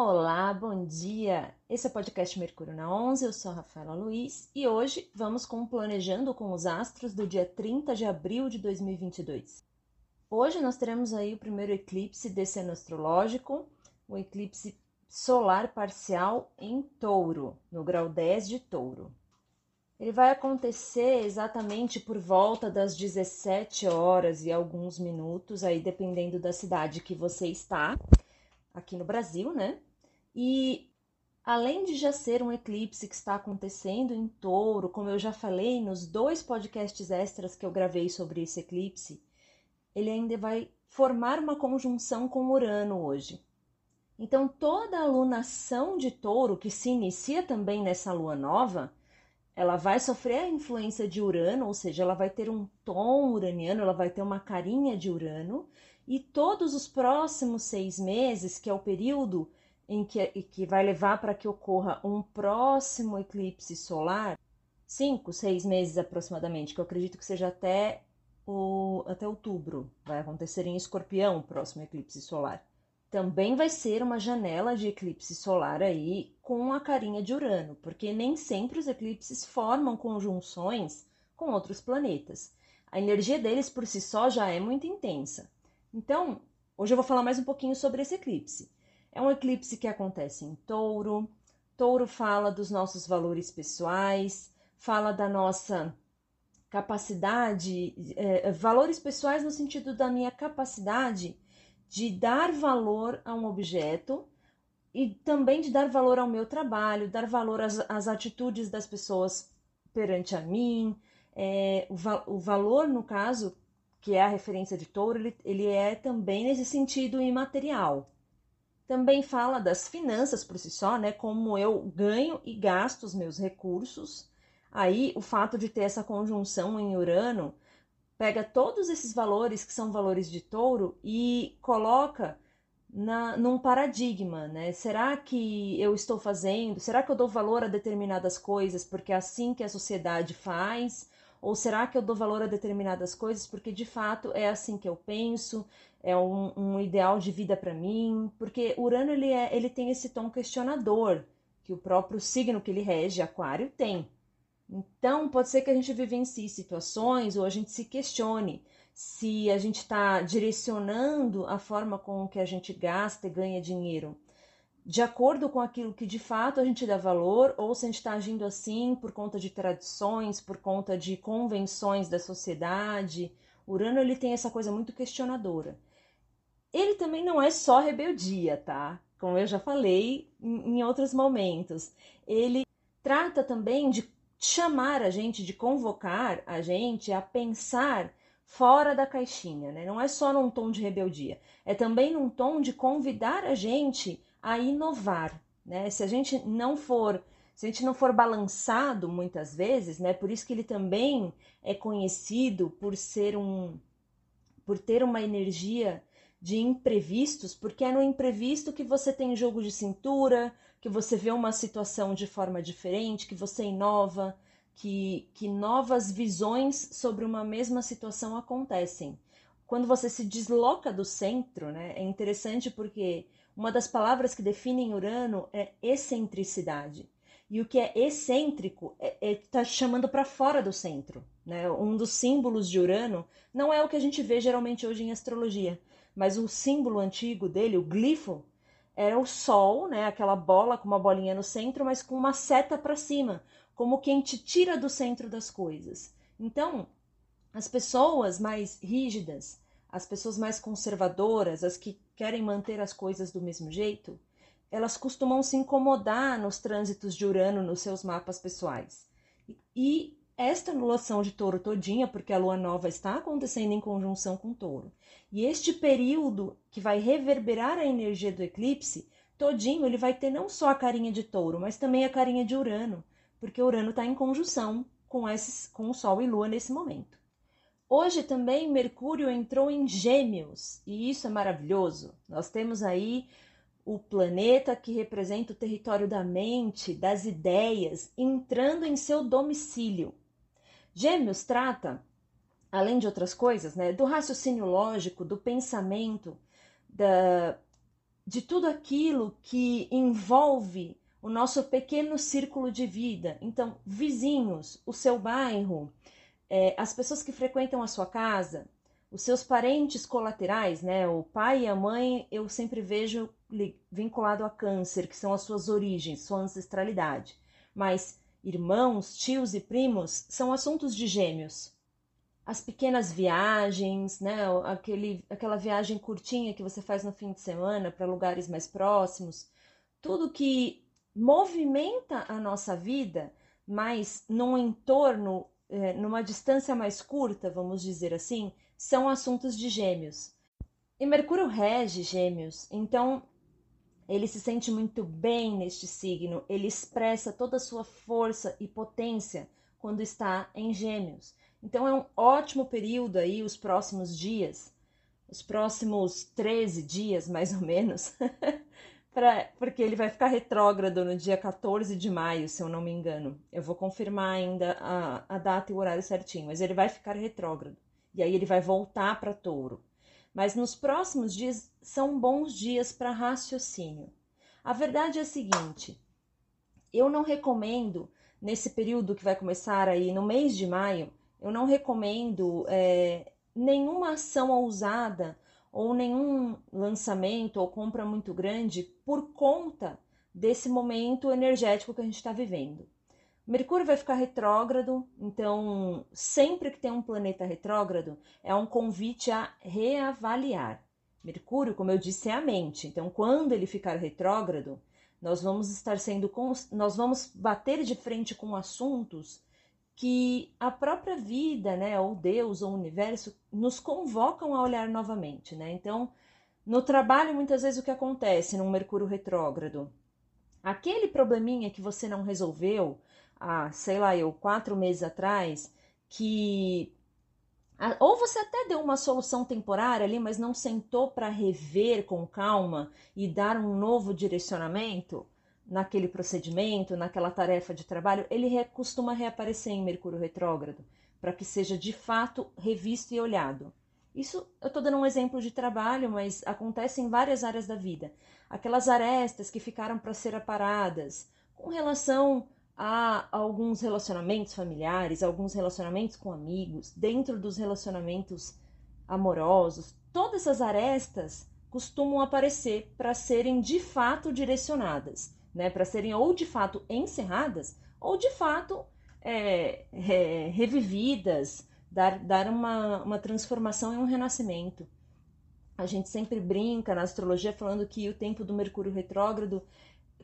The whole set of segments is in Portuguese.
Olá, bom dia! Esse é o podcast Mercúrio na 11, eu sou a Rafaela Luiz e hoje vamos com Planejando com os Astros do dia 30 de abril de 2022. Hoje nós teremos aí o primeiro eclipse desse ano astrológico, o eclipse solar parcial em touro, no grau 10 de touro. Ele vai acontecer exatamente por volta das 17 horas e alguns minutos, aí dependendo da cidade que você está, aqui no Brasil, né? E além de já ser um eclipse que está acontecendo em touro, como eu já falei nos dois podcasts extras que eu gravei sobre esse eclipse, ele ainda vai formar uma conjunção com Urano hoje. Então, toda a lunação de touro, que se inicia também nessa lua nova, ela vai sofrer a influência de Urano, ou seja, ela vai ter um tom uraniano, ela vai ter uma carinha de Urano, e todos os próximos seis meses, que é o período em que, que vai levar para que ocorra um próximo eclipse solar, cinco, seis meses aproximadamente, que eu acredito que seja até, o, até outubro, vai acontecer em escorpião o próximo eclipse solar. Também vai ser uma janela de eclipse solar aí com a carinha de Urano, porque nem sempre os eclipses formam conjunções com outros planetas. A energia deles por si só já é muito intensa. Então, hoje eu vou falar mais um pouquinho sobre esse eclipse. É um eclipse que acontece em touro. Touro fala dos nossos valores pessoais, fala da nossa capacidade, é, valores pessoais no sentido da minha capacidade de dar valor a um objeto e também de dar valor ao meu trabalho, dar valor às, às atitudes das pessoas perante a mim. É, o, o, valor, no caso, que é a referência de touro, ele, ele é também nesse sentido imaterial. Também fala das finanças por si só, né? Como eu ganho e gasto os meus recursos. Aí o fato de ter essa conjunção em Urano pega todos esses valores que são valores de touro e coloca na, num paradigma, né? Será que eu estou fazendo? Será que eu dou valor a determinadas coisas porque é assim que a sociedade faz? Ou será que eu dou valor a determinadas coisas porque de fato é assim que eu penso, é um, um ideal de vida para mim? Porque Urano ele, é, ele tem esse tom questionador que o próprio signo que ele rege, Aquário, tem. Então, pode ser que a gente vivencie situações ou a gente se questione se a gente está direcionando a forma com que a gente gasta e ganha dinheiro de acordo com aquilo que de fato a gente dá valor, ou se a gente está agindo assim por conta de tradições, por conta de convenções da sociedade. Urano ele tem essa coisa muito questionadora. Ele também não é só rebeldia, tá? Como eu já falei em, em outros momentos. Ele trata também de chamar a gente, de convocar a gente a pensar fora da caixinha, né? Não é só num tom de rebeldia, é também num tom de convidar a gente a inovar, né? Se a gente não for, se a gente não for balançado muitas vezes, né? Por isso que ele também é conhecido por ser um por ter uma energia de imprevistos, porque é no imprevisto que você tem jogo de cintura, que você vê uma situação de forma diferente, que você inova, que, que novas visões sobre uma mesma situação acontecem. Quando você se desloca do centro, né, é interessante porque uma das palavras que definem Urano é excentricidade. E o que é excêntrico está é, é, tá chamando para fora do centro. Né? Um dos símbolos de Urano não é o que a gente vê geralmente hoje em astrologia, mas o símbolo antigo dele, o glifo, era o Sol, né? aquela bola com uma bolinha no centro, mas com uma seta para cima, como quem te tira do centro das coisas. Então, as pessoas mais rígidas, as pessoas mais conservadoras, as que querem manter as coisas do mesmo jeito, elas costumam se incomodar nos trânsitos de Urano nos seus mapas pessoais. E esta anulação de touro todinha, porque a lua nova está acontecendo em conjunção com touro, e este período que vai reverberar a energia do eclipse, todinho ele vai ter não só a carinha de touro, mas também a carinha de Urano, porque Urano está em conjunção com, esses, com o Sol e Lua nesse momento. Hoje também Mercúrio entrou em Gêmeos e isso é maravilhoso. Nós temos aí o planeta que representa o território da mente, das ideias, entrando em seu domicílio. Gêmeos trata, além de outras coisas, né, do raciocínio lógico, do pensamento, da, de tudo aquilo que envolve o nosso pequeno círculo de vida. Então, vizinhos, o seu bairro, é, as pessoas que frequentam a sua casa, os seus parentes colaterais, né? O pai e a mãe, eu sempre vejo vinculado a câncer, que são as suas origens, sua ancestralidade. Mas irmãos, tios e primos são assuntos de gêmeos. As pequenas viagens, né? Aquele, aquela viagem curtinha que você faz no fim de semana para lugares mais próximos, tudo que movimenta a nossa vida, mas num entorno, é, numa distância mais curta, vamos dizer assim, são assuntos de gêmeos. E Mercúrio rege gêmeos, então ele se sente muito bem neste signo, ele expressa toda a sua força e potência quando está em gêmeos. Então é um ótimo período aí, os próximos dias, os próximos 13 dias mais ou menos, pra, porque ele vai ficar retrógrado no dia 14 de maio, se eu não me engano. Eu vou confirmar ainda a, a data e o horário certinho, mas ele vai ficar retrógrado e aí ele vai voltar para touro. Mas nos próximos dias são bons dias para raciocínio. A verdade é a seguinte: eu não recomendo, nesse período que vai começar aí no mês de maio, eu não recomendo é, nenhuma ação ousada ou nenhum lançamento ou compra muito grande por conta desse momento energético que a gente está vivendo. Mercúrio vai ficar retrógrado, então sempre que tem um planeta retrógrado é um convite a reavaliar. Mercúrio, como eu disse, é a mente. Então, quando ele ficar retrógrado, nós vamos estar sendo nós vamos bater de frente com assuntos que a própria vida, né, ou Deus ou o universo nos convocam a olhar novamente, né? Então, no trabalho muitas vezes o que acontece num Mercúrio retrógrado, aquele probleminha que você não resolveu, há, sei lá, eu, quatro meses atrás, que ou você até deu uma solução temporária ali, mas não sentou para rever com calma e dar um novo direcionamento naquele procedimento, naquela tarefa de trabalho, ele costuma reaparecer em Mercúrio retrógrado, para que seja de fato revisto e olhado. Isso eu estou dando um exemplo de trabalho, mas acontece em várias áreas da vida. Aquelas arestas que ficaram para ser aparadas com relação há alguns relacionamentos familiares, alguns relacionamentos com amigos, dentro dos relacionamentos amorosos, todas essas arestas costumam aparecer para serem de fato direcionadas, né? Para serem ou de fato encerradas ou de fato é, é, revividas, dar, dar uma, uma transformação e um renascimento. A gente sempre brinca na astrologia falando que o tempo do Mercúrio retrógrado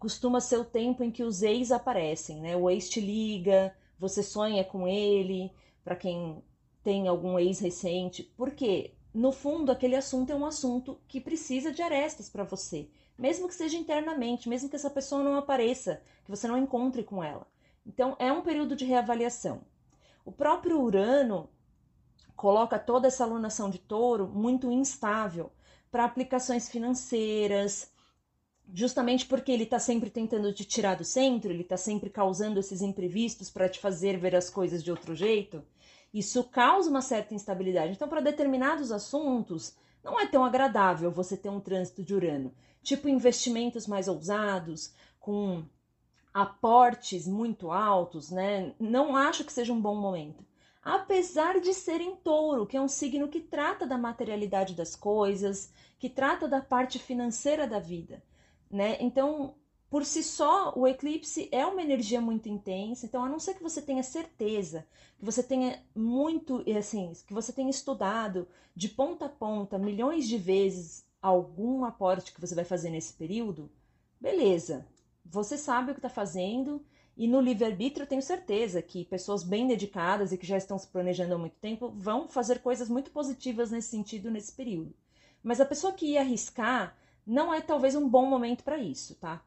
costuma ser o tempo em que os ex aparecem, né? O ex te liga, você sonha com ele, para quem tem algum ex recente, porque no fundo aquele assunto é um assunto que precisa de arestas para você, mesmo que seja internamente, mesmo que essa pessoa não apareça, que você não encontre com ela. Então é um período de reavaliação. O próprio Urano coloca toda essa alunação de touro muito instável para aplicações financeiras, justamente porque ele está sempre tentando te tirar do centro, ele está sempre causando esses imprevistos para te fazer ver as coisas de outro jeito, isso causa uma certa instabilidade. Então, para determinados assuntos, não é tão agradável você ter um trânsito de Urano, tipo investimentos mais ousados, com aportes muito altos, né? Não acho que seja um bom momento. Apesar de ser em touro, que é um signo que trata da materialidade das coisas, que trata da parte financeira da vida né? Então, por si só, o eclipse é uma energia muito intensa, então a não ser que você tenha certeza, que você tenha muito, assim, que você tenha estudado de ponta a ponta milhões de vezes algum aporte que você vai fazer nesse período, beleza. Você sabe o que está fazendo e no livre-arbítrio eu tenho certeza que pessoas bem dedicadas e que já estão se planejando há muito tempo vão fazer coisas muito positivas nesse sentido nesse período. Mas a pessoa que ia arriscar não é talvez um bom momento para isso, tá?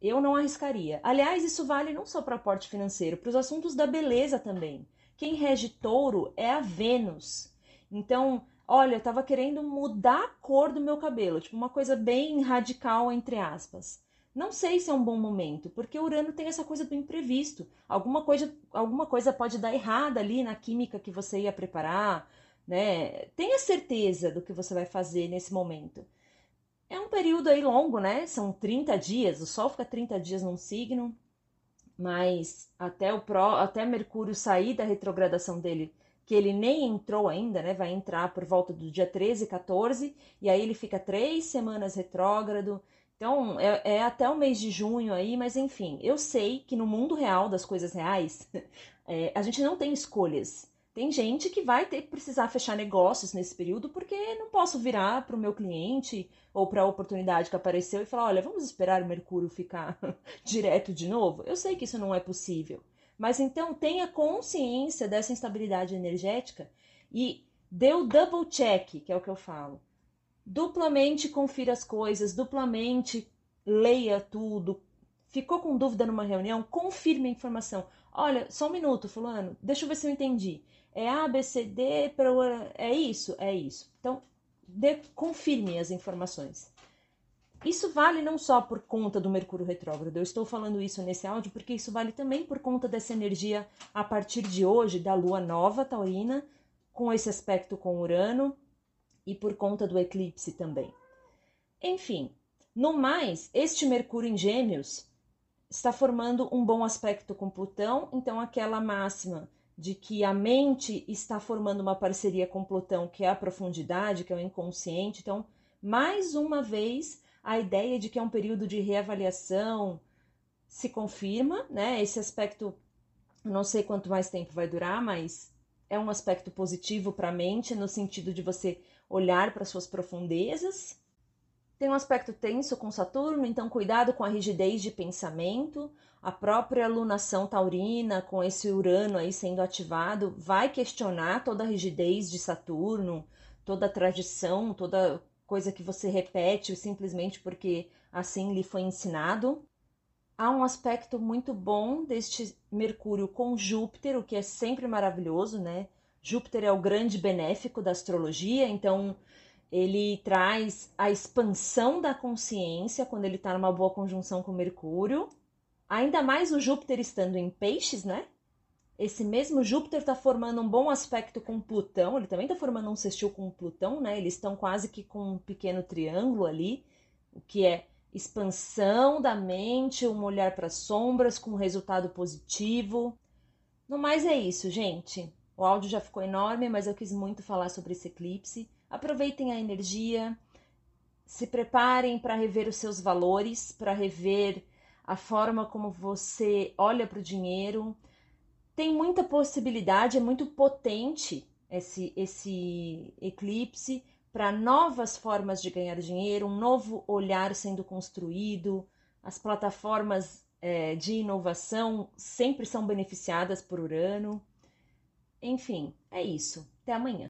Eu não arriscaria. Aliás, isso vale não só para aporte financeiro, para os assuntos da beleza também. Quem rege touro é a Vênus. Então, olha, eu estava querendo mudar a cor do meu cabelo, tipo uma coisa bem radical, entre aspas. Não sei se é um bom momento, porque Urano tem essa coisa do imprevisto. Alguma coisa, alguma coisa pode dar errada ali na química que você ia preparar, né? Tenha certeza do que você vai fazer nesse momento É um período aí longo, né? São 30 dias, o Sol fica 30 dias num signo, mas até o Pro, até Mercúrio sair da retrogradação dele, que ele nem entrou ainda, né? Vai entrar por volta do dia 13, 14, e aí ele fica três semanas retrógrado. Então, é, é, até o mês de junho aí, mas enfim, eu sei que no mundo real das coisas reais, é, a gente não tem escolhas. Tem gente que vai ter que precisar fechar negócios nesse período porque não posso virar para o meu cliente ou para a oportunidade que apareceu e falar: olha, vamos esperar o Mercúrio ficar direto de novo. Eu sei que isso não é possível. Mas então tenha consciência dessa instabilidade energética e dê o double check, que é o que eu falo. Duplamente confira as coisas, duplamente leia tudo. Ficou com dúvida numa reunião? Confirme a informação. Olha, só um minuto, fulano, deixa eu ver se eu entendi. É A, B, C, D, é isso? É isso. Então, confirme as informações. Isso vale não só por conta do Mercúrio retrógrado, eu estou falando isso nesse áudio porque isso vale também por conta dessa energia a partir de hoje da lua nova taurina, com esse aspecto com Urano e por conta do eclipse também. Enfim, no mais, este Mercúrio em Gêmeos está formando um bom aspecto com Plutão, então aquela máxima de que a mente está formando uma parceria com Plutão, que é a profundidade, que é o inconsciente. Então, mais uma vez, a ideia de que é um período de reavaliação se confirma, né? Esse aspecto, não sei quanto mais tempo vai durar, mas é um aspecto positivo para a mente, no sentido de você olhar para suas profundezas. Tem um aspecto tenso com Saturno, então cuidado com a rigidez de pensamento. A própria lunação taurina, com esse Urano aí sendo ativado, vai questionar toda a rigidez de Saturno, toda a tradição, toda coisa que você repete simplesmente porque assim lhe foi ensinado. Há um aspecto muito bom deste Mercúrio com Júpiter, o que é sempre maravilhoso, né? Júpiter é o grande benéfico da astrologia, então ele traz a expansão da consciência quando ele está numa boa conjunção com Mercúrio. Ainda mais o Júpiter estando em peixes, né? Esse mesmo Júpiter está formando um bom aspecto com Plutão, ele também está formando um sextil com Plutão, né? Eles estão quase que com um pequeno triângulo ali, o que é expansão da mente, um olhar para sombras com resultado positivo. No mais é isso, gente. O áudio já ficou enorme, mas eu quis muito falar sobre esse eclipse. Aproveitem a energia, se preparem para rever os seus valores, para rever a forma como você olha para o dinheiro. Tem muita possibilidade, é muito potente esse, esse eclipse para novas formas de ganhar dinheiro, um novo olhar sendo construído. As plataformas é, de inovação sempre são beneficiadas por Urano. Enfim, é isso. Até amanhã.